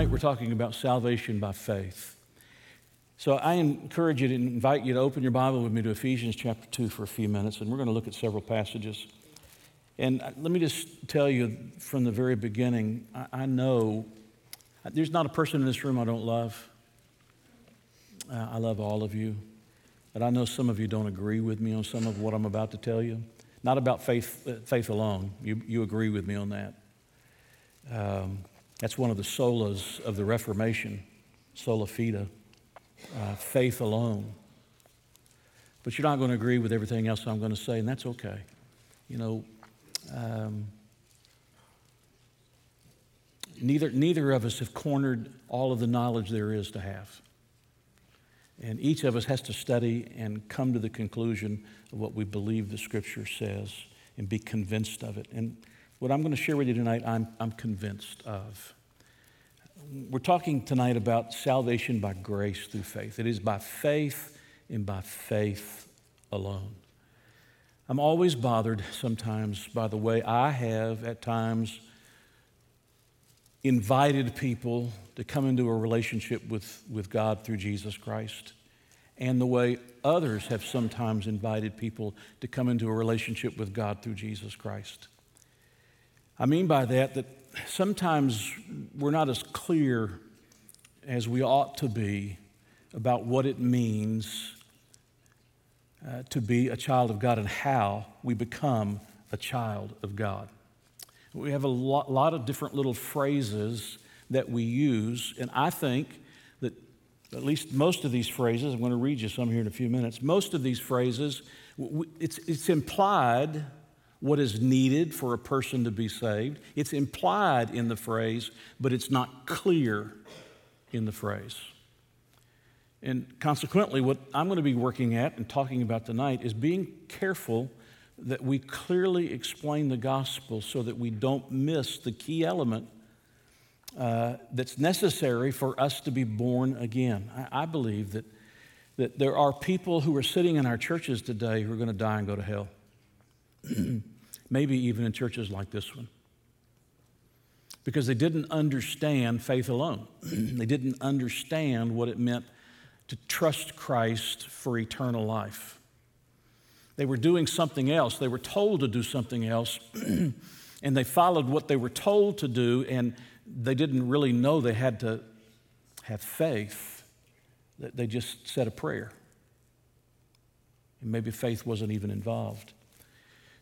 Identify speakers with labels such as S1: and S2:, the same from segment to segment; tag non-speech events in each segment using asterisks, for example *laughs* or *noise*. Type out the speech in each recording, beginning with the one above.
S1: Tonight we're talking about salvation by faith. So I encourage you to invite you to open your Bible with me to Ephesians chapter 2 for a few minutes, and we're going to look at several passages. And let me just tell you from the very beginning I, I know there's not a person in this room I don't love. Uh, I love all of you. But I know some of you don't agree with me on some of what I'm about to tell you. Not about faith, uh, faith alone. You, you agree with me on that. Um, that's one of the solas of the Reformation, sola fide, uh, faith alone. But you're not going to agree with everything else I'm going to say, and that's okay. You know, um, neither, neither of us have cornered all of the knowledge there is to have. And each of us has to study and come to the conclusion of what we believe the Scripture says and be convinced of it. And what I'm going to share with you tonight, I'm, I'm convinced of. We're talking tonight about salvation by grace through faith. It is by faith and by faith alone. I'm always bothered sometimes by the way I have at times invited people to come into a relationship with, with God through Jesus Christ, and the way others have sometimes invited people to come into a relationship with God through Jesus Christ. I mean by that that sometimes we're not as clear as we ought to be about what it means uh, to be a child of God and how we become a child of God. We have a lot, lot of different little phrases that we use, and I think that at least most of these phrases, I'm going to read you some here in a few minutes, most of these phrases, it's, it's implied what is needed for a person to be saved. It's implied in the phrase, but it's not clear in the phrase. And consequently, what I'm going to be working at and talking about tonight is being careful that we clearly explain the gospel so that we don't miss the key element uh, that's necessary for us to be born again. I, I, believe that, that there are people who are sitting in our churches today who are going to die and go to hell. *clears throat* Maybe even in churches like this one. Because they didn't understand faith alone, *clears throat* they didn't understand what it meant to trust Christ for eternal life. They were doing something else. They were told to do something else, *clears throat* and they followed what they were told to do, and they didn't really know they had to have faith. They just said a prayer. And maybe faith wasn't even involved.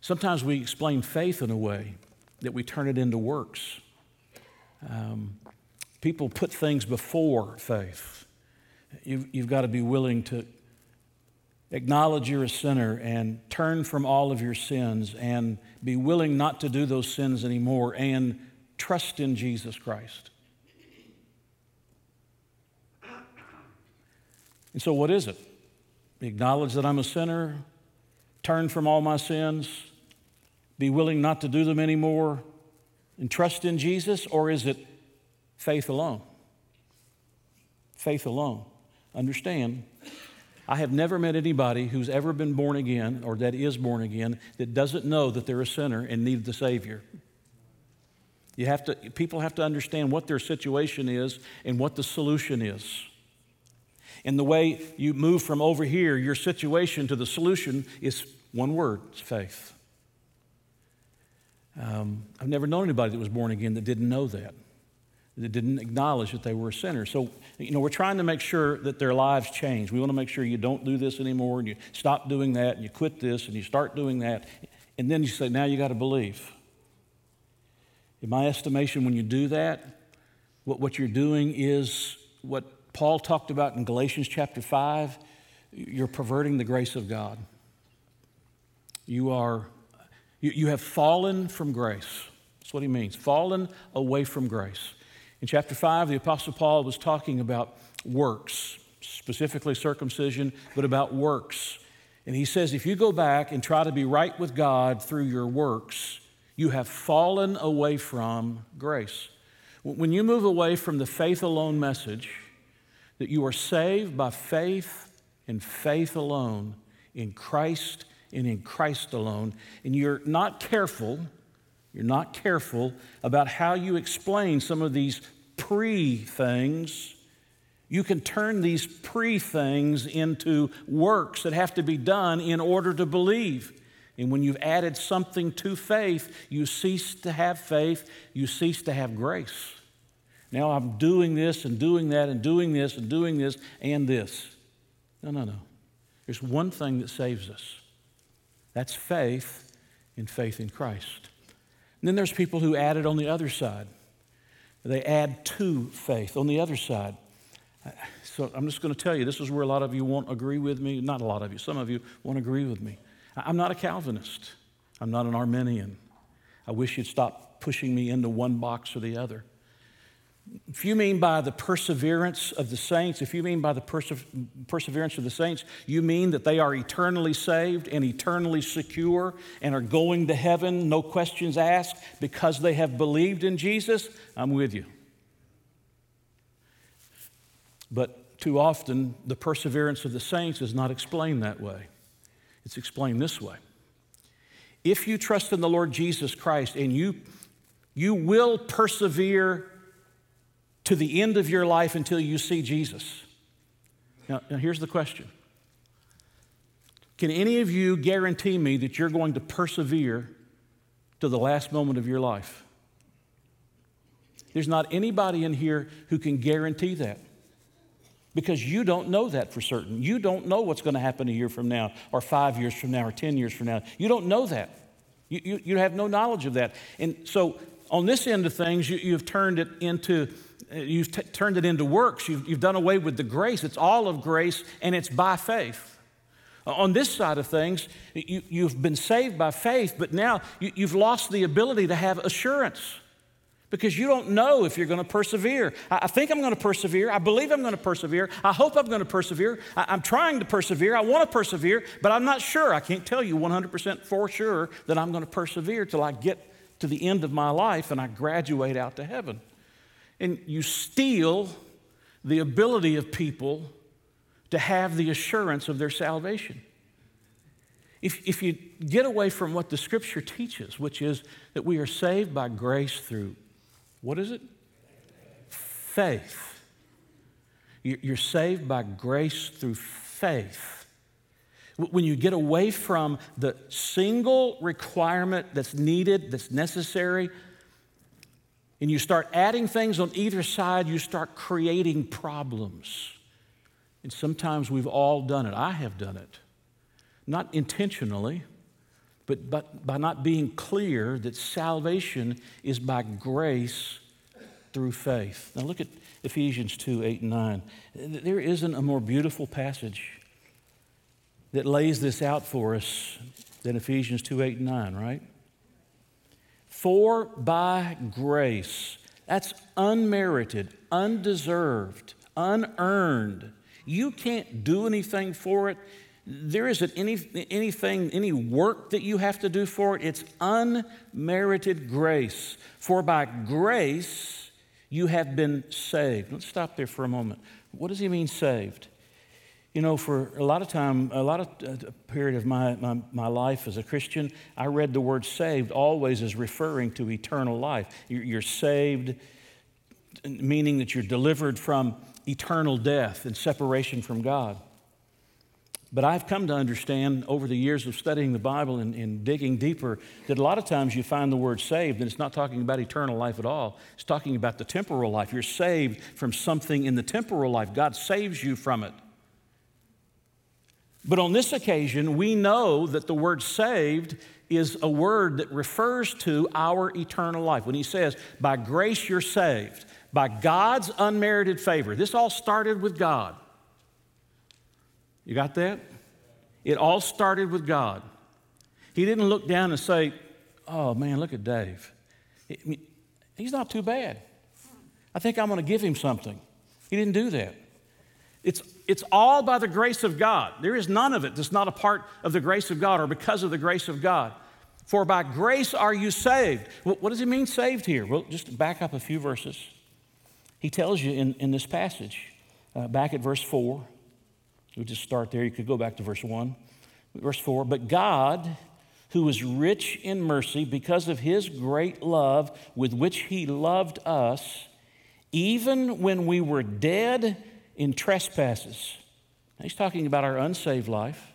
S1: Sometimes we explain faith in a way that we turn it into works. Um, people put things before faith. You've, you've got to be willing to acknowledge you're a sinner and turn from all of your sins and be willing not to do those sins anymore and trust in Jesus Christ. And so, what is it? Acknowledge that I'm a sinner, turn from all my sins, be willing not to do them anymore, and trust in Jesus? Or is it faith alone? Faith alone. Understand, I have never met anybody who's ever been born again or that is born again that doesn't know that they're a sinner and need the Savior. You have to, people have to understand what their situation is and what the solution is. And the way you move from over here, your situation, to the solution is one word it's faith. Um, I've never known anybody that was born again that didn't know that that didn't acknowledge that they were a sinner. So, you know, we're trying to make sure that their lives change. We want to make sure you don't do this anymore and you stop doing that and you quit this and you start doing that. And then you say, now you got to believe. In my estimation, when you do that, what, what you're doing is what Paul talked about in Galatians chapter 5 you're perverting the grace of God. You are, you, you have fallen from grace. That's what he means. Fallen away from grace. In chapter 5, the Apostle Paul was talking about works, specifically circumcision, but about works. And he says, if you go back and try to be right with God through your works, you have fallen away from grace. When you move away from the faith alone message, that you are saved by faith and faith alone in Christ and in Christ alone, and you're not careful you're not careful about how you explain some of these pre things, you can turn these pre things into works that have to be done in order to believe. And when you've added something to faith, you cease to have faith, you cease to have grace. Now I'm doing this and doing that and doing this and doing this and this. No, no, no. There's one thing that saves us that's faith in faith in Christ. And then there's people who add it on the other side. They add to faith on the other side. Uh, so I'm just going to tell you, this is where a lot of you won't agree with me. Not a lot of you, some of you won't agree with me. I'm not a Calvinist, I'm not an Arminian. I wish you'd stop pushing me into one box or the other. If you mean by the perseverance of the saints, if you mean by the perse- perseverance of the saints, you mean that they are eternally saved and eternally secure and are going to heaven, no questions asked, because they have believed in Jesus, I'm with you. But too often, the perseverance of the saints is not explained that way. It's explained this way. If you trust in the Lord Jesus Christ and you, you will persevere to the end of your life until you see Jesus. Now, now, here's the question Can any of you guarantee me that you're going to persevere to the last moment of your life? There's not anybody in here who can guarantee that because you don't know that for certain. You don't know what's going to happen a year from now, or five years from now, or 10 years from now. You don't know that. You, you, you have no knowledge of that. And so, on this end of things, you, you've turned it into uh, you've t- turned it into works. You've, you've done away with the grace. It's all of grace and it's by faith. On this side of things, you, have been saved by faith, but now you, you've lost the ability to have assurance because you don't know if you're going to persevere. I, I think I'm going to persevere. I believe I'm going to persevere. I hope I'm going to persevere. I, am trying to persevere. I want to persevere, but I'm not sure. I can't tell you 100% for sure that I'm going to persevere till I get to the end of my life and I graduate out to heaven and you steal the ability of people to have the assurance of their salvation. If, if you get away from what the scripture teaches, which is that we are saved by grace through, what is it? Faith. You're saved by grace through faith. When you get away from the single requirement that's needed, that's necessary and you start adding things on either side, you start creating problems. And sometimes we've all done it. I have done it. Not intentionally, but, but by not being clear that salvation is by grace through faith. Now look at Ephesians 2 8 and 9. There isn't a more beautiful passage that lays this out for us than Ephesians 2 8 and 9, right? For by grace, that's unmerited, undeserved, unearned. You can't do anything for it. There isn't any, anything, any work that you have to do for it. It's unmerited grace. For by grace, you have been saved. Let's stop there for a moment. What does he mean, saved? You know, for a lot of time, a lot of uh, period of my, my, my, life as a Christian, I read the word saved always as referring to eternal life. You're, you're saved, meaning that you're delivered from eternal death and separation from God. But I've come to understand over the years of studying the Bible and, and, digging deeper that a lot of times you find the word saved, and it's not talking about eternal life at all. It's talking about the temporal life. You're saved from something in the temporal life, God saves you from it. But on this occasion, we know that the word saved is a word that refers to our eternal life. When he says, by grace you're saved, by God's unmerited favor. This all started with God. You got that? It all started with God. He didn't look down and say, oh man, look at Dave. He's not too bad. I think I'm going to give him something. He didn't do that. It's, it's all by the grace of God. There is none of it that's not a part of the grace of God or because of the grace of God. For by grace are you saved. What, does he mean, saved here? Well, just back up a few verses. He tells you in, in this passage, uh, back at verse 4. We'll just start there. You could go back to verse 1. Verse 4 But God, who is rich in mercy because of his great love with which he loved us, even when we were dead in trespasses. He's talking about our unsaved life.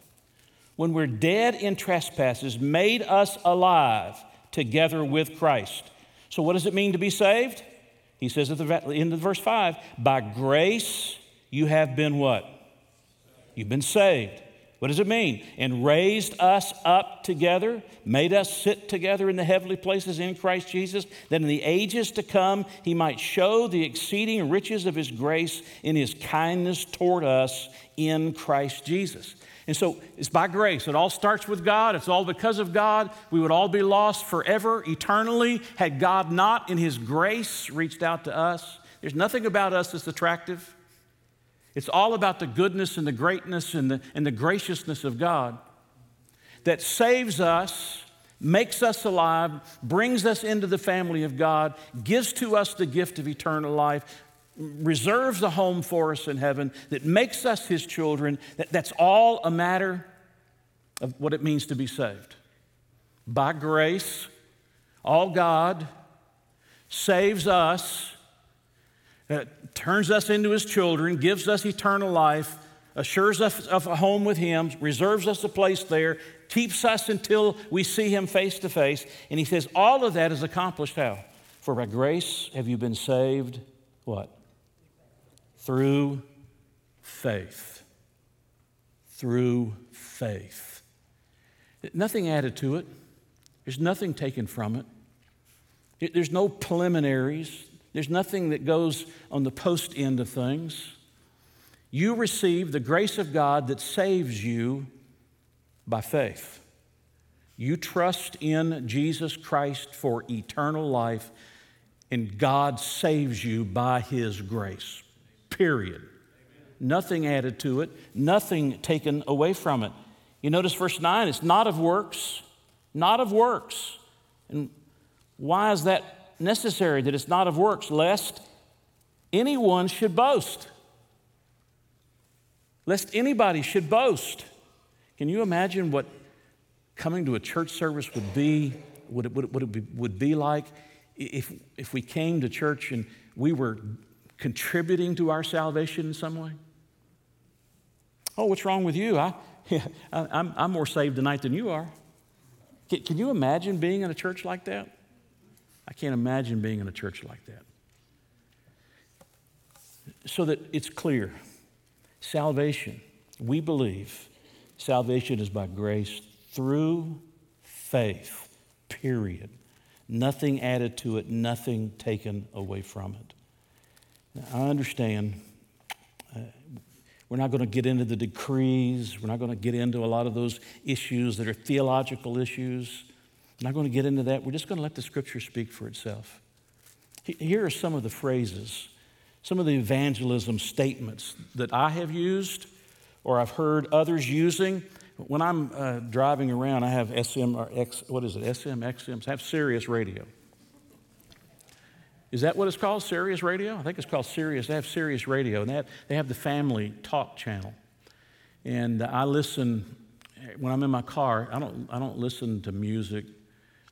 S1: When we're dead in trespasses, made us alive together with Christ. So, what does it mean to be saved? He says at the end of verse 5 By grace you have been what? You've been saved. What does it mean? And raised us up together, made us sit together in the heavenly places in Christ Jesus, that in the ages to come he might show the exceeding riches of his grace in his kindness toward us in Christ Jesus. And so it's by grace. It all starts with God. It's all because of God. We would all be lost forever, eternally, had God not, in His grace, reached out to us. There's nothing about us that's attractive. It's all about the goodness and the greatness and the, and the graciousness of God that saves us, makes us alive, brings us into the family of God, gives to us the gift of eternal life, reserves a home for us in heaven, that makes us his children. That, that's all a matter of what it means to be saved. By grace, all God saves us turns us into his children, gives us eternal life, assures us of a home with him, reserves us a place there, keeps us until we see him face to face. And he says, all of that is accomplished how? For by grace have you been saved, what? Through faith. Through faith. Nothing added to it, there's nothing taken from it. There's no preliminaries. There's nothing that goes on the post end of things. You receive the grace of God that saves you by faith. You trust in Jesus Christ for eternal life, and God saves you by His grace. Period. Nothing added to it, nothing taken away from it. You notice verse 9, it's not of works, not of works. And why is that necessary that it's not of works, lest anyone should boast. Lest anybody should boast. Can you imagine what coming to a church service would be, would it, would it, be, would be like if, if we came to church and we were contributing to our salvation in some way? Oh, what's wrong with you? I, yeah, *laughs* I, I'm, I'm more saved tonight than you are. Can, can you imagine being in a church like that? I can't imagine being in a church like that. So that it's clear salvation, we believe salvation is by grace through faith, period. Nothing added to it, nothing taken away from it. Now, I understand uh, we're not going to get into the decrees, we're not going to get into a lot of those issues that are theological issues. I'm not going to get into that. We're just going to let the scripture speak for itself. Here are some of the phrases, some of the evangelism statements that I have used or I've heard others using. When I'm uh, driving around, I have SM or X, what is it, SM, I have Sirius radio. Is that what it's called, Sirius radio? I think it's called Sirius. They have Sirius radio, and they have, they have the family talk channel. And I listen, when I'm in my car, I don't, I don't listen to music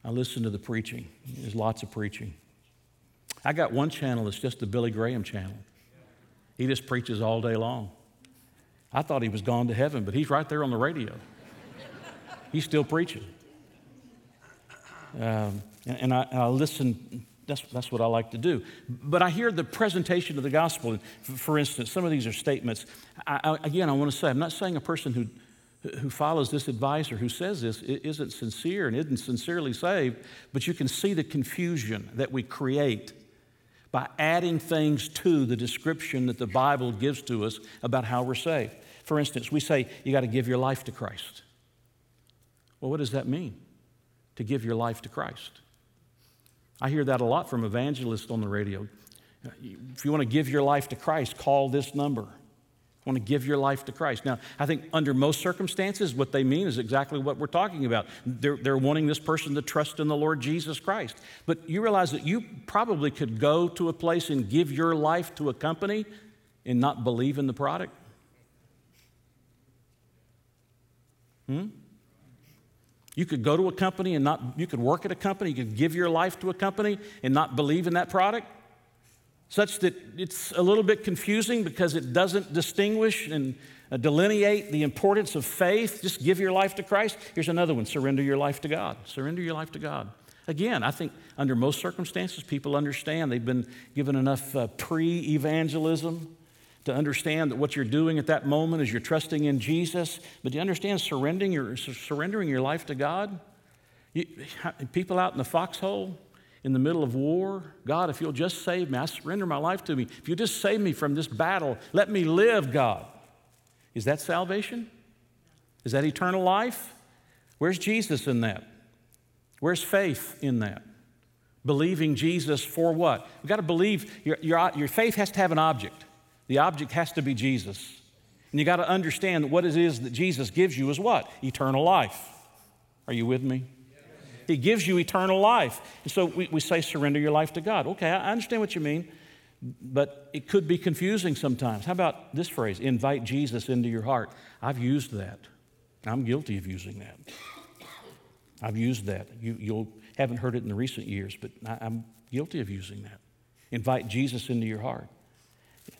S1: I listen to the preaching. There's lots of preaching. I got one channel that's just the Billy Graham channel. He just preaches all day long. I thought he was gone to heaven, but he's right there on the radio. he's still preaching. Um, and, and I, I, listen, that's, that's what I like to do. But I hear the presentation of the gospel. For instance, some of these are statements. I, I, again, I want to say, I'm not saying a person who who follows this advice or who says this isn't sincere and isn't sincerely saved, but you can see the confusion that we create by adding things to the description that the Bible gives to us about how we're saved. For instance, we say you got to give your life to Christ. Well, what does that mean? To give your life to Christ. I hear that a lot from evangelists on the radio. If you want to give your life to Christ, call this number want to give your life to Christ. Now, I think under most circumstances, what they mean is exactly what we're talking about. They're, they're wanting this person to trust in the Lord Jesus Christ. But you realize that you probably could go to a place and give your life to a company and not believe in the product. Hmm? You could go to a company and not, you could work at a company, you could give your life to a company and not believe in that product. Such that it's a little bit confusing because it doesn't distinguish and uh, delineate the importance of faith. Just give your life to Christ. Here's another one surrender your life to God. Surrender your life to God. Again, I think under most circumstances, people understand. They've been given enough uh, pre evangelism to understand that what you're doing at that moment is you're trusting in Jesus. But do you understand surrendering your, surrendering your life to God? You, people out in the foxhole, in the middle of war, God, if you'll just save me, I surrender my life to me. If you'll just save me from this battle, let me live, God. Is that salvation? Is that eternal life? Where's Jesus in that? Where's faith in that? Believing Jesus for what? We've got to believe, your, your, your faith has to have an object. The object has to be Jesus. And you got to understand that what it is that Jesus gives you is what? Eternal life. Are you with me? He gives you eternal life. And so we, we say, surrender your life to God. Okay, I understand what you mean, but it could be confusing sometimes. How about this phrase, invite Jesus into your heart? I've used that. I'm guilty of using that. I've used that. You you'll, haven't heard it in the recent years, but I, I'm guilty of using that. Invite Jesus into your heart.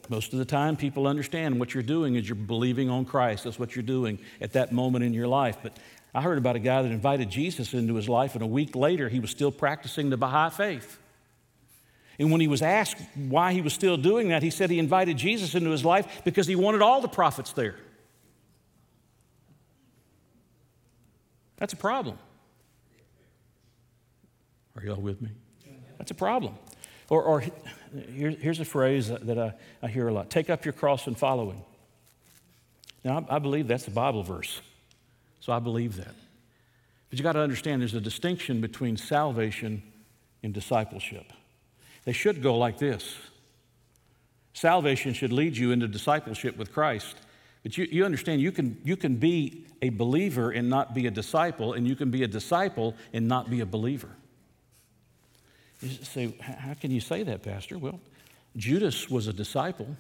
S1: Most of the time, people understand what you're doing is you're believing on Christ. That's what you're doing at that moment in your life. But I heard about a guy that invited Jesus into his life, and a week later, he was still practicing the Baha'i faith. And when he was asked why he was still doing that, he said he invited Jesus into his life because he wanted all the prophets there. That's a problem. Are y'all with me? That's a problem. Or, or here, here's a phrase that I, I hear a lot take up your cross and follow him. Now, I, I believe that's a Bible verse. So I believe that. But you got to understand there's a distinction between salvation and discipleship. They should go like this salvation should lead you into discipleship with Christ. But you, you understand you can, you can be a believer and not be a disciple, and you can be a disciple and not be a believer. You say, how can you say that, Pastor? Well, Judas was a disciple,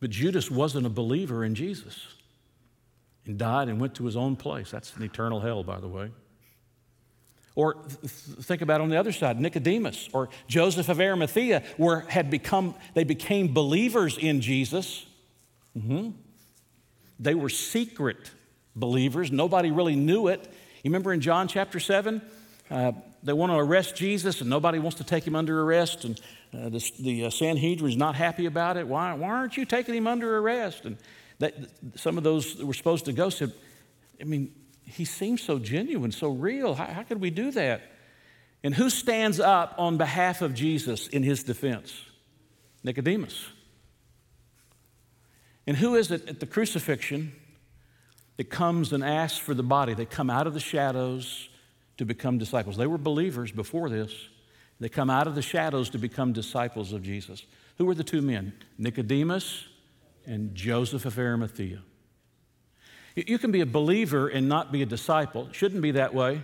S1: but Judas wasn't a believer in Jesus and died and went to his own place. That's an eternal hell, by the way. Or th- think about on the other side, Nicodemus or Joseph of Arimathea, where had become they became believers in Jesus. Mm-hmm. They were secret believers. Nobody really knew it. You remember in John chapter 7? Uh, they want to arrest Jesus, and nobody wants to take him under arrest, and uh, the, the uh, Sanhedrin is not happy about it. Why, why aren't you taking him under arrest? And that, some of those that were supposed to go said, I mean, he seems so genuine, so real. How, how could we do that? And who stands up on behalf of Jesus in his defense? Nicodemus. And who is it at the crucifixion that comes and asks for the body? They come out of the shadows to become disciples. They were believers before this. They come out of the shadows to become disciples of Jesus. Who were the two men? Nicodemus and Joseph of Arimathea. You can be a believer and not be a disciple. It shouldn't be that way,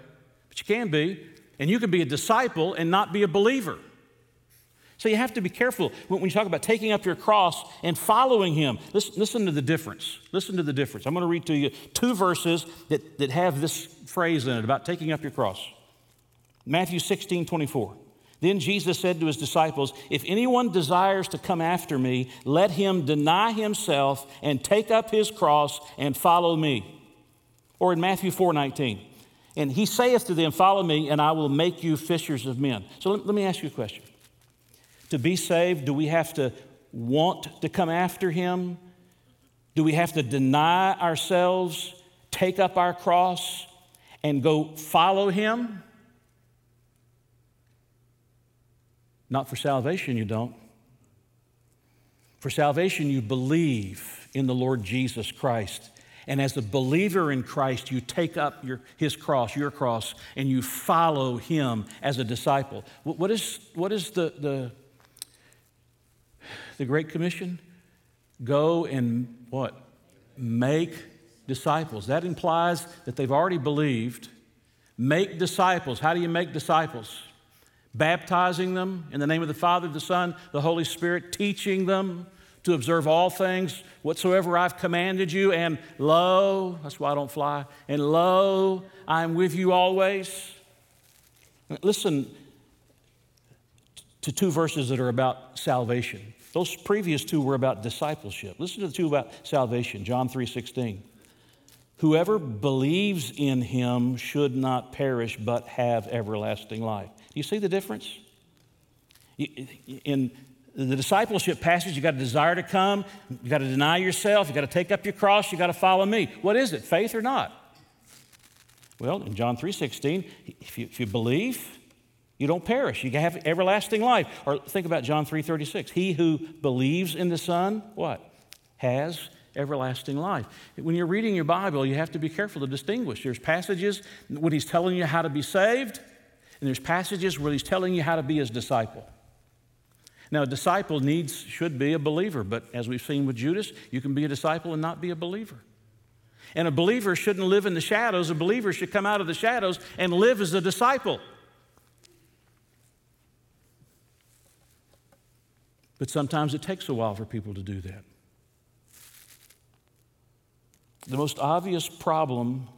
S1: but you can be. And you can be a disciple and not be a believer. So you have to be careful when you talk about taking up your cross and following him. Listen, listen, to the difference. Listen to the difference. I'm going to read to you two verses that, that have this phrase in it about taking up your cross. Matthew 16, 24. Then Jesus said to his disciples, If anyone desires to come after me, let him deny himself and take up his cross and follow me. Or in Matthew 4 19, and he saith to them, Follow me, and I will make you fishers of men. So let, let me ask you a question. To be saved, do we have to want to come after him? Do we have to deny ourselves, take up our cross, and go follow him? Not for salvation, you don't. For salvation, you believe in the Lord Jesus Christ. And as a believer in Christ, you take up your, his cross, your cross, and you follow him as a disciple. What, is, what is the, the, the Great Commission? Go and what? Make disciples. That implies that they've already believed. Make disciples. How do you make disciples? baptizing them in the name of the Father, the Son, the Holy Spirit, teaching them to observe all things whatsoever I've commanded you. And lo, that's why I don't fly, and lo, I am with you always. Listen, to two verses that are about salvation. Those previous two were about discipleship. Listen to the two about salvation, John 3:16. Whoever believes in him should not perish but have everlasting life. Do you see the difference? In the discipleship passage, you got a desire to come, you got to deny yourself, you got to take up your cross, you got to follow me. What is it, faith or not? Well, in John 3:16, if you, if you believe, you don't perish. You have everlasting life. Or think about John 3:36. He who believes in the Son, what? Has everlasting life. When you're reading your Bible, you have to be careful to distinguish. There's passages when he's telling you how to be saved, and there's passages where he's telling you how to be his disciple. Now, a disciple needs, should be a believer, but as we've seen with Judas, you can be a disciple and not be a believer. And a believer shouldn't live in the shadows. A believer should come out of the shadows and live as a disciple. But sometimes it takes a while for people to do that. The most obvious problem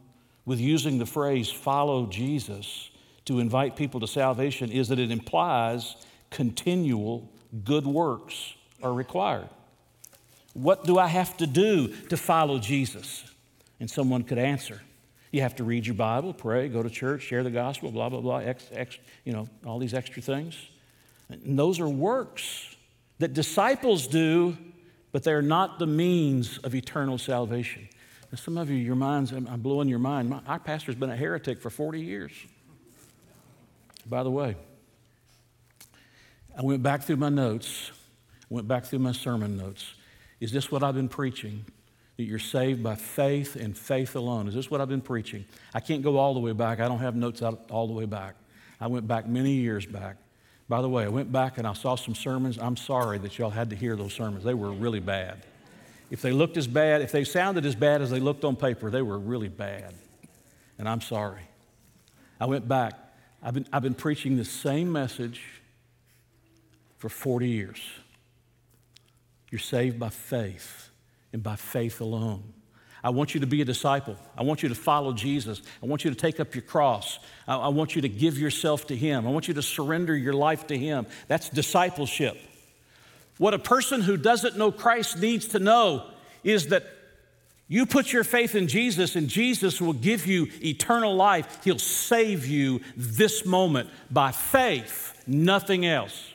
S1: with using the phrase follow Jesus to invite people to salvation is that it implies continual good works are required. What do I have to do to follow Jesus? And someone could answer. You have to read your Bible, pray, go to church, share the gospel, blah, blah, blah, ex, ex, you know, all these extra things. And those are works that disciples do, but they're not the means of eternal salvation. Now, some of you, your minds, I'm blowing your mind. My, our pastor's been a heretic for 40 years. By the way, I went back through my notes, went back through my sermon notes. Is this what I've been preaching? That you're saved by faith and faith alone. Is this what I've been preaching? I can't go all the way back. I don't have notes out all the way back. I went back many years back. By the way, I went back and I saw some sermons. I'm sorry that y'all had to hear those sermons. They were really bad. If they looked as bad, if they sounded as bad as they looked on paper, they were really bad. And I'm sorry. I went back. I've been, I've been preaching the same message for 40 years. You're saved by faith and by faith alone. I want you to be a disciple. I want you to follow Jesus. I want you to take up your cross. I, I want you to give yourself to Him. I want you to surrender your life to Him. That's discipleship. What a person who doesn't know Christ needs to know is that you put your faith in Jesus, and Jesus will give you eternal life. He'll save you this moment by faith, nothing else.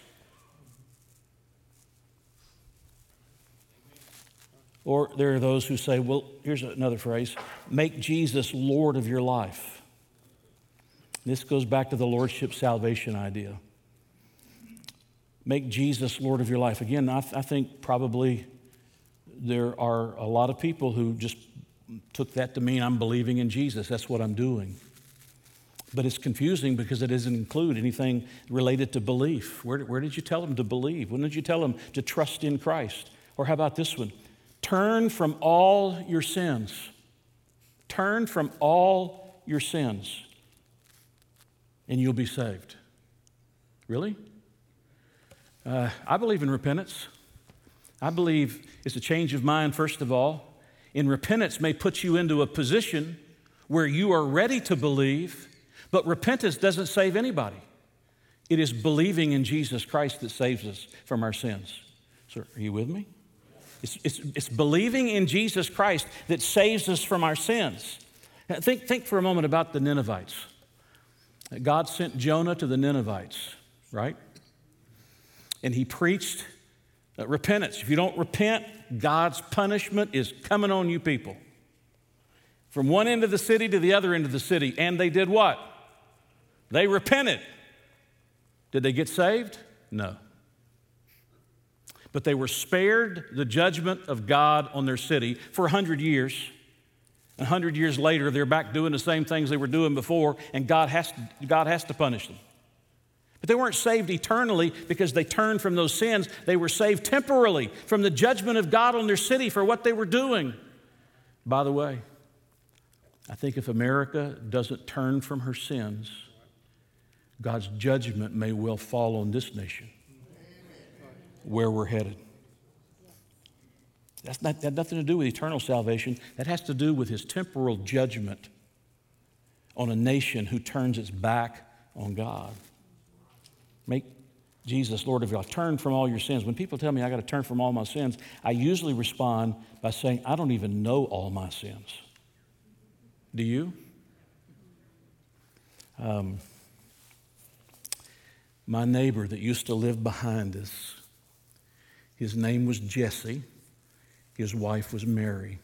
S1: Or there are those who say, well, here's another phrase make Jesus Lord of your life. This goes back to the Lordship salvation idea. Make Jesus Lord of your life. Again, I, th- I think probably there are a lot of people who just took that to mean I'm believing in Jesus. That's what I'm doing. But it's confusing because it doesn't include anything related to belief. Where, where did you tell them to believe? When did you tell them to trust in Christ? Or how about this one? Turn from all your sins. Turn from all your sins, and you'll be saved. Really? Uh, I believe in repentance. I believe it's a change of mind, first of all. In repentance may put you into a position where you are ready to believe, but repentance doesn't save anybody. It is believing in Jesus Christ that saves us from our sins. So, are you with me? It's, it's, it's believing in Jesus Christ that saves us from our sins. Think, think for a moment about the Ninevites. God sent Jonah to the Ninevites, right? and he preached uh, repentance. If you don't repent, God's punishment is coming on you people. From one end of the city to the other end of the city. And they did what? They repented. Did they get saved? No. But they were spared the judgment of God on their city for 100 years. A hundred years later, they're back doing the same things they were doing before, and God has to, God has to punish them. But they weren't saved eternally because they turned from those sins. They were saved temporarily from the judgment of God on their city for what they were doing. By the way, I think if America doesn't turn from her sins, God's judgment may well fall on this nation where we're headed. That's not, that nothing to do with eternal salvation. That has to do with his temporal judgment on a nation who turns its back on God. Make, Jesus, Lord of your life, turn from all your sins. When people tell me I got to turn from all my sins, I usually respond by saying, I don't even know all my sins. Do you? Um, my neighbor that used to live behind us, his name was Jesse. His wife was Mary.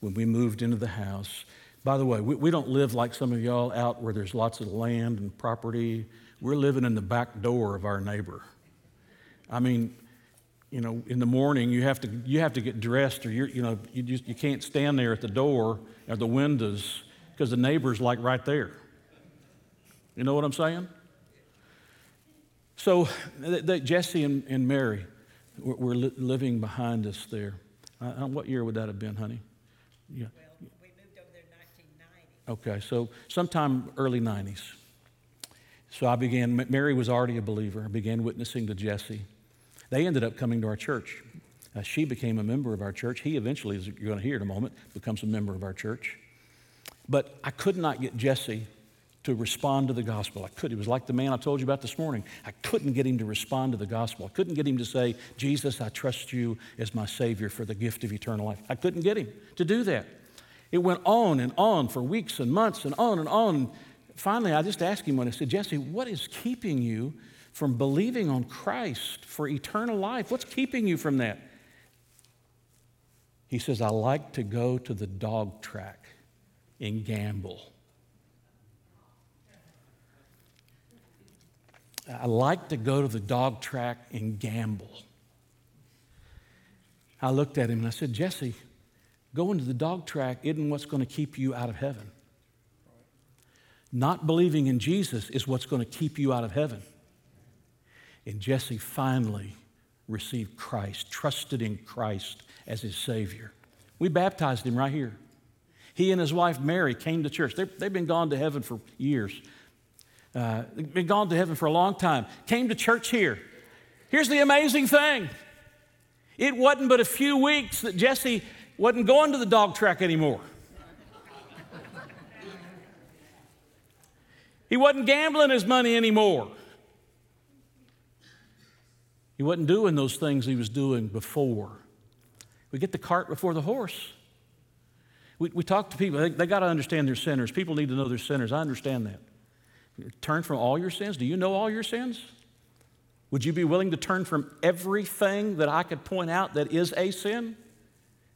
S1: When we moved into the house, by the way, we, we don't live like some of y'all out where there's lots of land and property. We're living in the back door of our neighbor. I mean, you know, in the morning you have to you have to get dressed, or you're, you know, you just you can't stand there at the door or the windows because the neighbor's like right there. You know what I'm saying? So Jesse and, and Mary were, li- living behind us there. Uh, what year would that have been, honey?
S2: Yeah. Well, we moved over there in 1990.
S1: Okay, so sometime early 90s. So I began, Mary was already a believer. I began witnessing to Jesse. They ended up coming to our church. Uh, she became a member of our church. He eventually, as you're going to hear in a moment, becomes a member of our church. But I could not get Jesse to respond to the gospel. I could. It was like the man I told you about this morning. I couldn't get him to respond to the gospel. I couldn't get him to say, Jesus, I trust you as my Savior for the gift of eternal life. I couldn't get him to do that. It went on and on for weeks and months and on and on. Finally, I just asked him when I said, Jesse, what is keeping you from believing on Christ for eternal life? What's keeping you from that? He says, I like to go to the dog track and gamble. I like to go to the dog track and gamble. I looked at him and I said, Jesse, going to the dog track isn't what's going to keep you out of heaven. Not believing in Jesus is what's going to keep you out of heaven. And Jesse finally received Christ, trusted in Christ as his Savior. We baptized him right here. He and his wife Mary came to church. They've, they've been gone to heaven for years uh, been gone to heaven for a long time, came to church here. Here's the amazing thing it wasn't but a few weeks that Jesse wasn't going to the dog track anymore. He wasn't gambling his money anymore. He wasn't doing those things he was doing before. We get the cart before the horse. We, we talk to people, they, they got to understand they're sinners. People need to know they're sinners. I understand that. Turn from all your sins? Do you know all your sins? Would you be willing to turn from everything that I could point out that is a sin?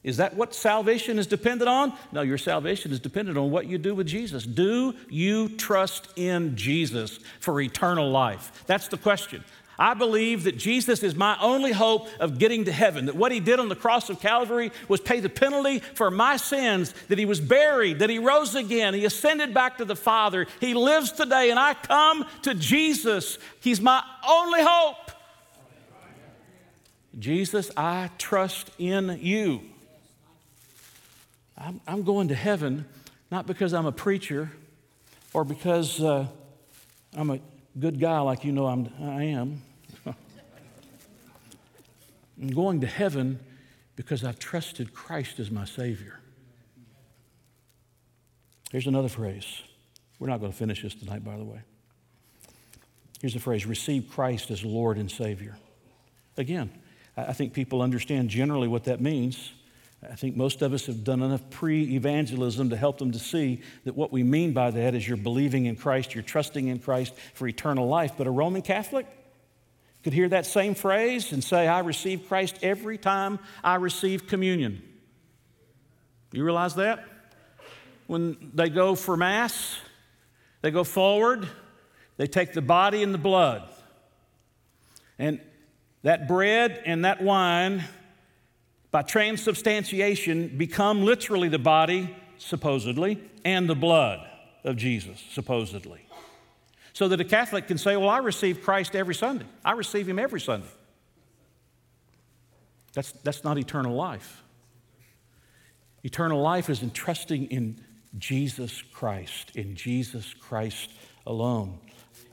S1: Is that what salvation is dependent on? No, your salvation is dependent on what you do with Jesus. Do you trust in Jesus for eternal life? That's the question. I believe that Jesus is my only hope of getting to heaven, that what he did on the cross of Calvary was pay the penalty for my sins, that he was buried, that he rose again, he ascended back to the Father, he lives today, and I come to Jesus. He's my only hope. Jesus, I trust in you. I'm, I'm going to heaven not because I'm a preacher or because uh, I'm a good guy like you know I'm, I am. I'm going to heaven because I've trusted Christ as my Savior. Here's another phrase. We're not going to finish this tonight, by the way. Here's the phrase receive Christ as Lord and Savior. Again, I think people understand generally what that means. I think most of us have done enough pre evangelism to help them to see that what we mean by that is you're believing in Christ, you're trusting in Christ for eternal life. But a Roman Catholic could hear that same phrase and say, I receive Christ every time I receive communion. You realize that? When they go for Mass, they go forward, they take the body and the blood. And that bread and that wine by transubstantiation, become literally the body, supposedly, and the blood of Jesus, supposedly. So that a Catholic can say, Well, I receive Christ every Sunday, I receive Him every Sunday. That's, that's not eternal life. Eternal life is in trusting in Jesus Christ, in Jesus Christ alone.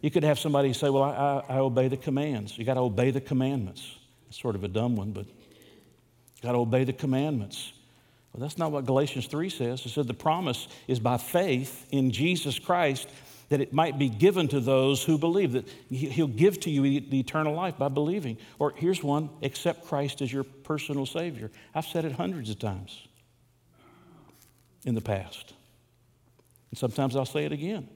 S1: You could have somebody say, Well, I, I, I obey the commands. You got to obey the commandments. It's sort of a dumb one, but Got to obey the commandments. Well, that's not what Galatians 3 says. It said the promise is by faith in Jesus Christ that it might be given to those who believe, that He'll give to you the eternal life by believing. Or here's one accept Christ as your personal Savior. I've said it hundreds of times in the past. And sometimes I'll say it again.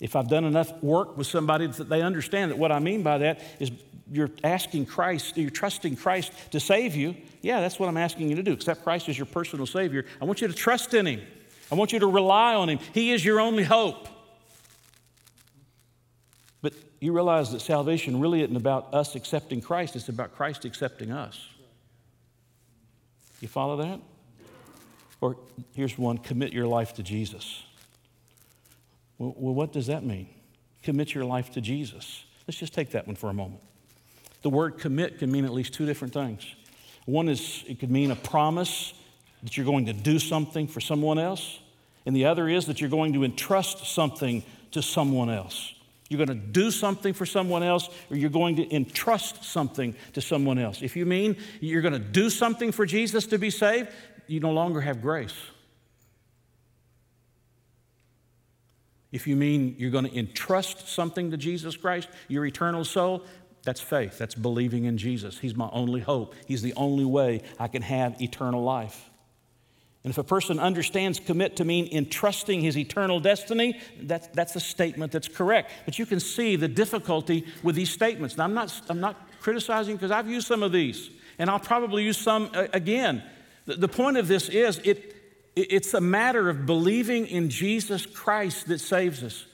S1: If I've done enough work with somebody that they understand that what I mean by that is you're asking Christ, you're trusting Christ to save you, yeah, that's what I'm asking you to do. Accept Christ as your personal Savior. I want you to trust in Him. I want you to rely on Him. He is your only hope. But you realize that salvation really isn't about us accepting Christ, it's about Christ accepting us. You follow that? Or here's one commit your life to Jesus. Well, what does that mean? Commit your life to Jesus. Let's just take that one for a moment. The word commit can mean at least two different things. One is it could mean a promise that you're going to do something for someone else, and the other is that you're going to entrust something to someone else. You're going to do something for someone else, or you're going to entrust something to someone else. If you mean you're going to do something for Jesus to be saved, you no longer have grace. If you mean you're going to entrust something to Jesus Christ, your eternal soul, that's faith. That's believing in Jesus. He's my only hope. He's the only way I can have eternal life. And if a person understands commit to mean entrusting his eternal destiny, that's, that's a statement that's correct. But you can see the difficulty with these statements. Now, I'm not, I'm not criticizing because I've used some of these, and I'll probably use some uh, again. The, the point of this is it, it's a matter of believing in Jesus Christ that saves us.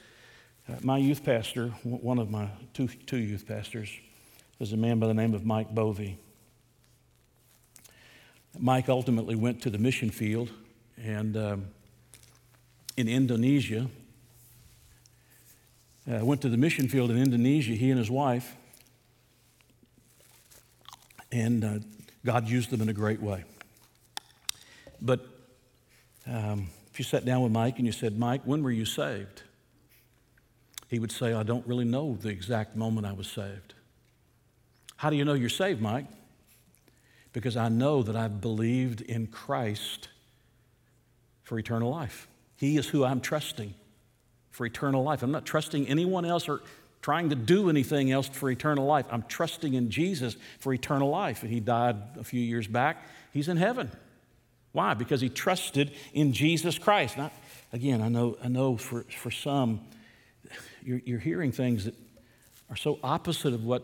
S1: Uh, my youth pastor, one of my two, two youth pastors, was a man by the name of Mike Bovey. Mike ultimately went to the mission field and um, in Indonesia. Uh, went to the mission field in Indonesia, he and his wife, and uh, God used them in a great way. But um, if you sat down with Mike and you said, Mike, when were you saved? He would say, I don't really know the exact moment I was saved. How do you know you're saved, Mike? Because I know that I've believed in Christ for eternal life. He is who I'm trusting for eternal life. I'm not trusting anyone else or trying to do anything else for eternal life. I'm trusting in Jesus for eternal life. And he died a few years back. He's in heaven. Why? Because he trusted in Jesus Christ. Now, again, I know, I know for, for some, you're, you're hearing things that are so opposite of what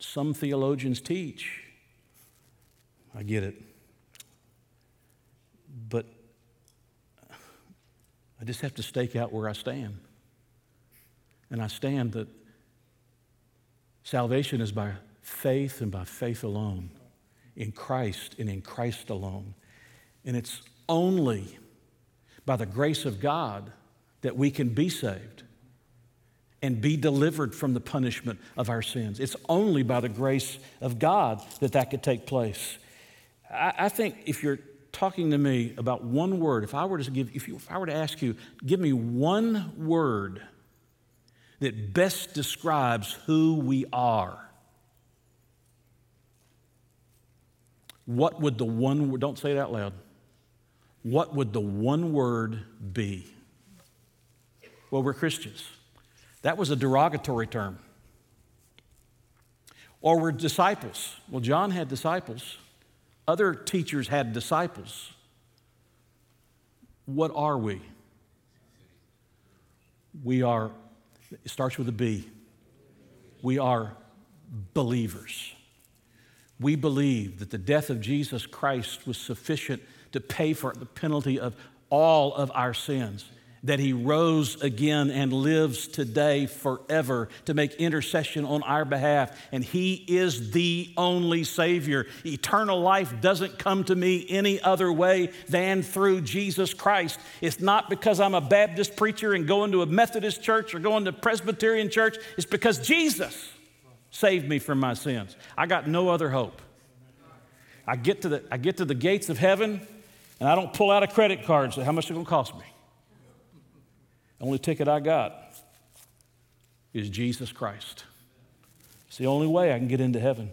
S1: some theologians teach. I get it. But I just have to stake out where I stand. And I stand that salvation is by faith and by faith alone, in Christ and in Christ alone. And it's only by the grace of God that we can be saved and be delivered from the punishment of our sins. It's only by the grace of God that that could take place. I, I think if you're talking to me about one word, if I were to give, if, you, if I were to ask you, give me one word that best describes who we are, what would the one word, don't say it out loud, what would the one word be? Well, we're Christians. That was a derogatory term. Or we're disciples. Well, John had disciples, other teachers had disciples. What are we? We are, it starts with a B. We are believers. We believe that the death of Jesus Christ was sufficient to pay for the penalty of all of our sins. That he rose again and lives today forever to make intercession on our behalf. And he is the only Savior. Eternal life doesn't come to me any other way than through Jesus Christ. It's not because I'm a Baptist preacher and going to a Methodist church or going to Presbyterian church, it's because Jesus saved me from my sins. I got no other hope. I get to the, I get to the gates of heaven and I don't pull out a credit card and say, How much is it going to cost me? The only ticket I got is Jesus Christ. It's the only way I can get into heaven.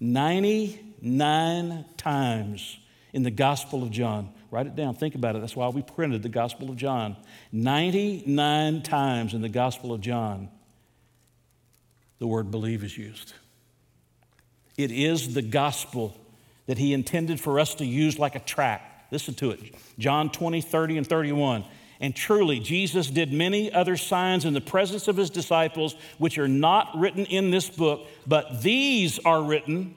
S1: 99 times in the Gospel of John. Write it down, think about it. That's why we printed the Gospel of John. 99 times in the Gospel of John, the word believe is used. It is the gospel that he intended for us to use like a track. Listen to it John 20, 30, and 31. And truly, Jesus did many other signs in the presence of his disciples, which are not written in this book, but these are written.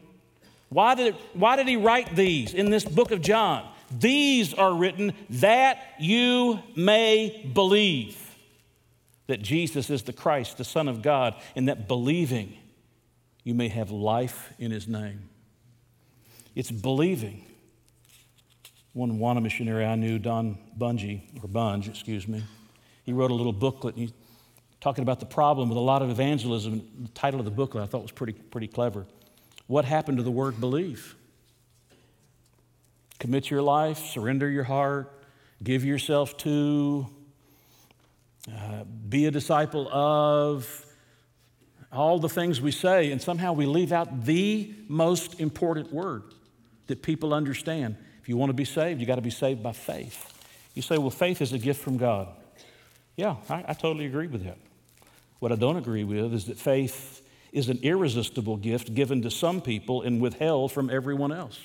S1: Why did, why did he write these in this book of John? These are written that you may believe that Jesus is the Christ, the Son of God, and that believing you may have life in his name. It's believing. One Wana missionary I knew, Don Bungie, or Bunge, excuse me, he wrote a little booklet he, talking about the problem with a lot of evangelism. The title of the booklet I thought was pretty, pretty clever. What happened to the word believe? Commit your life, surrender your heart, give yourself to, uh, be a disciple of, all the things we say, and somehow we leave out the most important word that people understand. You want to be saved, you got to be saved by faith. You say, well, faith is a gift from God. Yeah, I, I totally agree with that. What I don't agree with is that faith is an irresistible gift given to some people and withheld from everyone else.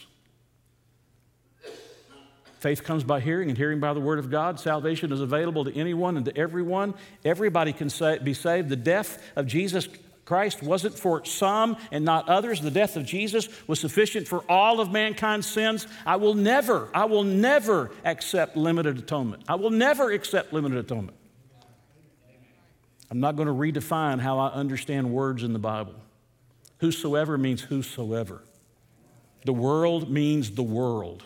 S1: Faith comes by hearing, and hearing by the word of God. Salvation is available to anyone and to everyone. Everybody can be saved. The death of Jesus Christ wasn't for some and not others. The death of Jesus was sufficient for all of mankind's sins. I will never, I will never accept limited atonement. I will never accept limited atonement. I'm not going to redefine how I understand words in the Bible. Whosoever means whosoever. The world means the world.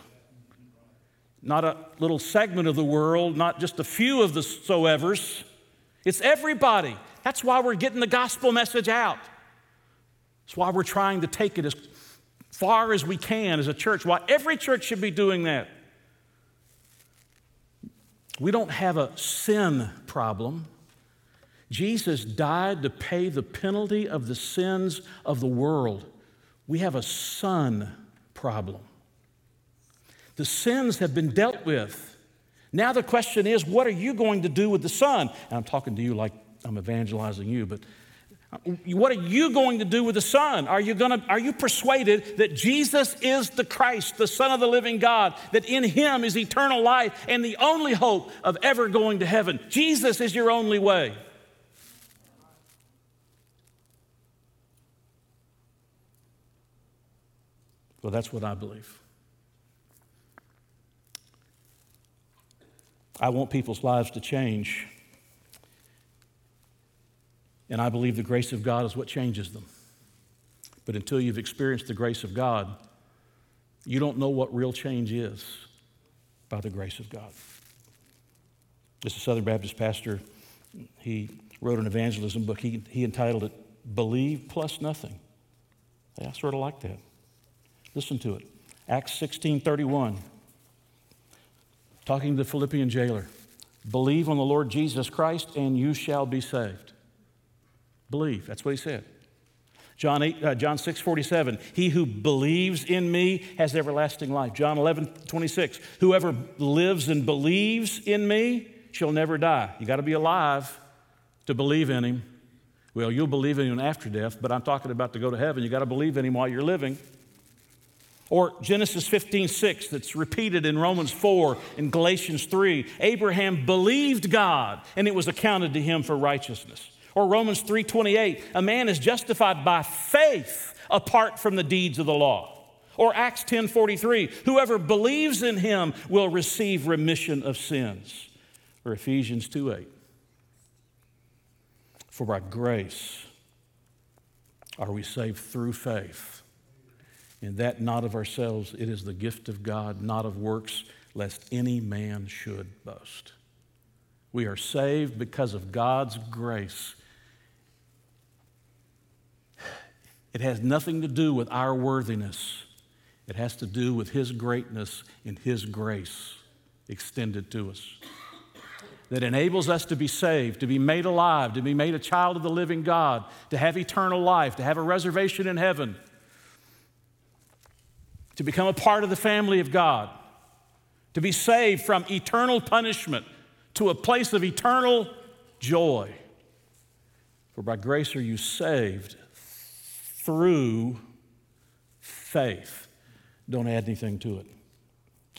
S1: Not a little segment of the world, not just a few of the soevers. It's everybody. That's why we're getting the gospel message out. That's why we're trying to take it as far as we can as a church, why every church should be doing that. We don't have a sin problem. Jesus died to pay the penalty of the sins of the world. We have a son problem. The sins have been dealt with. Now the question is, what are you going to do with the son? And I'm talking to you like I'm evangelizing you, but uh, what are you going to do with the Son? Are you, gonna, are you persuaded that Jesus is the Christ, the Son of the living God, that in Him is eternal life and the only hope of ever going to heaven? Jesus is your only way. Well, that's what I believe. I want people's lives to change. And I believe the grace of God is what changes them. But until you've experienced the grace of God, you don't know what real change is by the grace of God. This is a Southern Baptist pastor. He wrote an evangelism book. He, he entitled it Believe Plus Nothing. I sort of like that. Listen to it. Acts 16 31. Talking to the Philippian jailer. Believe on the Lord Jesus Christ and you shall be saved. Believe. That's what he said. John, 8, uh, John 6 47, he who believes in me has everlasting life. John 11 26, whoever lives and believes in me shall never die. You got to be alive to believe in him. Well, you'll believe in him after death, but I'm talking about to go to heaven. You got to believe in him while you're living. Or Genesis 15, 6, that's repeated in Romans 4 and Galatians 3. Abraham believed God, and it was accounted to him for righteousness. Or Romans 3:28, a man is justified by faith apart from the deeds of the law. Or Acts 10:43, whoever believes in him will receive remission of sins. Or Ephesians 2:8. For by grace are we saved through faith. And that not of ourselves, it is the gift of God, not of works, lest any man should boast. We are saved because of God's grace It has nothing to do with our worthiness, it has to do with His greatness and His grace extended to us. That enables us to be saved, to be made alive, to be made a child of the living God, to have eternal life, to have a reservation in heaven. to become a part of the family of God, to be saved from eternal punishment to a place of eternal joy. For by grace are you saved through faith. Don't add anything to it.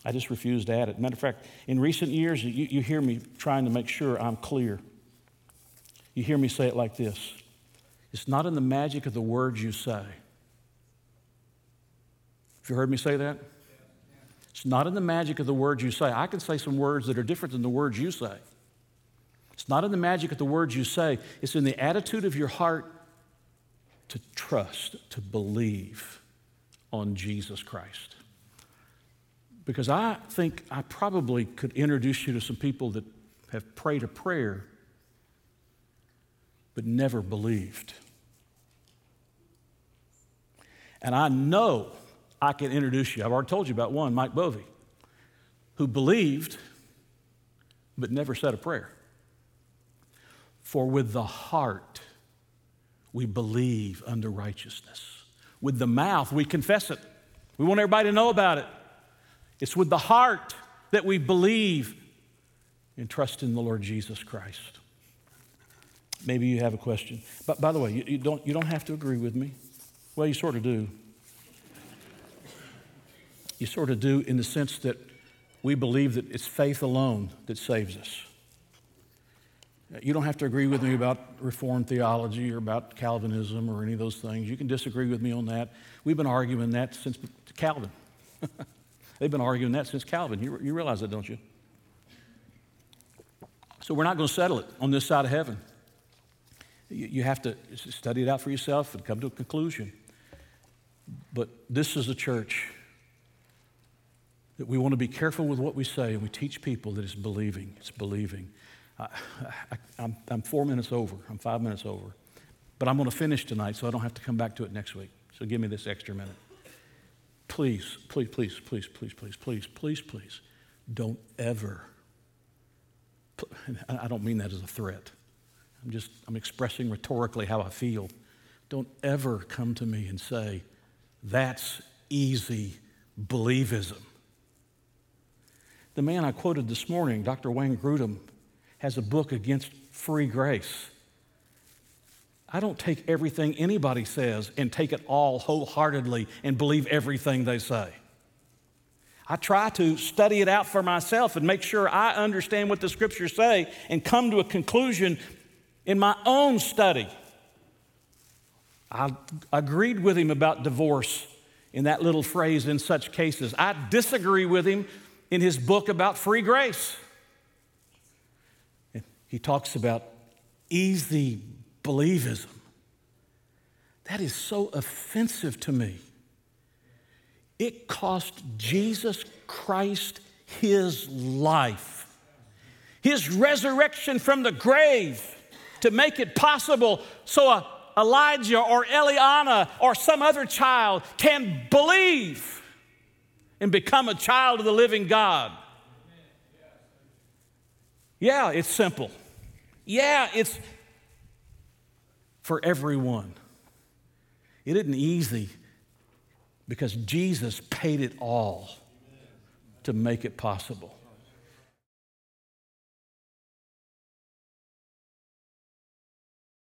S1: I just refuse to add it. Matter of fact, in recent years, you, you hear me trying to make sure I'm clear. You hear me say it like this It's not in the magic of the words you say. Have you heard me say that? It's not in the magic of the words you say. I can say some words that are different than the words you say. It's not in the magic of the words you say, it's in the attitude of your heart to trust, to believe on Jesus Christ. Because I think I probably could introduce you to some people that have prayed a prayer but never believed. And I know I can introduce you. I've already told you about one, Mike Bovey, who believed but never said a prayer. For with the heart we believe unto righteousness. With the mouth we confess it. We want everybody to know about it. It's with the heart that we believe and trust in the Lord Jesus Christ. Maybe you have a question. But by the way, you, you, don't, you don't have to agree with me. Well, you sort of do. You sort of do in the sense that we believe that it's faith alone that saves us. You don't have to agree with me about Reformed theology or about Calvinism or any of those things. You can disagree with me on that. We've been arguing that since Calvin. *laughs* They've been arguing that since Calvin. You, you realize that, don't you? So we're not going to settle it on this side of heaven. You, you have to study it out for yourself and come to a conclusion. But this is a church that we want to be careful with what we say and we teach people that it's believing. It's believing. I, am I'm four minutes over. I'm five minutes over. But I'm going to finish tonight so I don't have to come back to it next week. So give me this extra minute. Please, please, please, please, please, please, please, please, please, don't ever, I don't mean that as a threat. I'm just, I'm expressing rhetorically how I feel. Don't ever come to me and say, that's easy believism. The man I quoted this morning, Dr. Wayne Grudem, has a book against free grace. I don't take everything anybody says and take it all wholeheartedly and believe everything they say. I try to study it out for myself and make sure I understand what the scriptures say and come to a conclusion in my own study. I agreed with him about divorce in that little phrase in such cases. I disagree with him in his book about free grace. He talks about easy believism. That is so offensive to me. It cost Jesus Christ his life, his resurrection from the grave to make it possible so a Elijah or Eliana or some other child can believe and become a child of the living God. Yeah, it's simple. Yeah, it's for everyone. It isn't easy because Jesus paid it all to make it possible.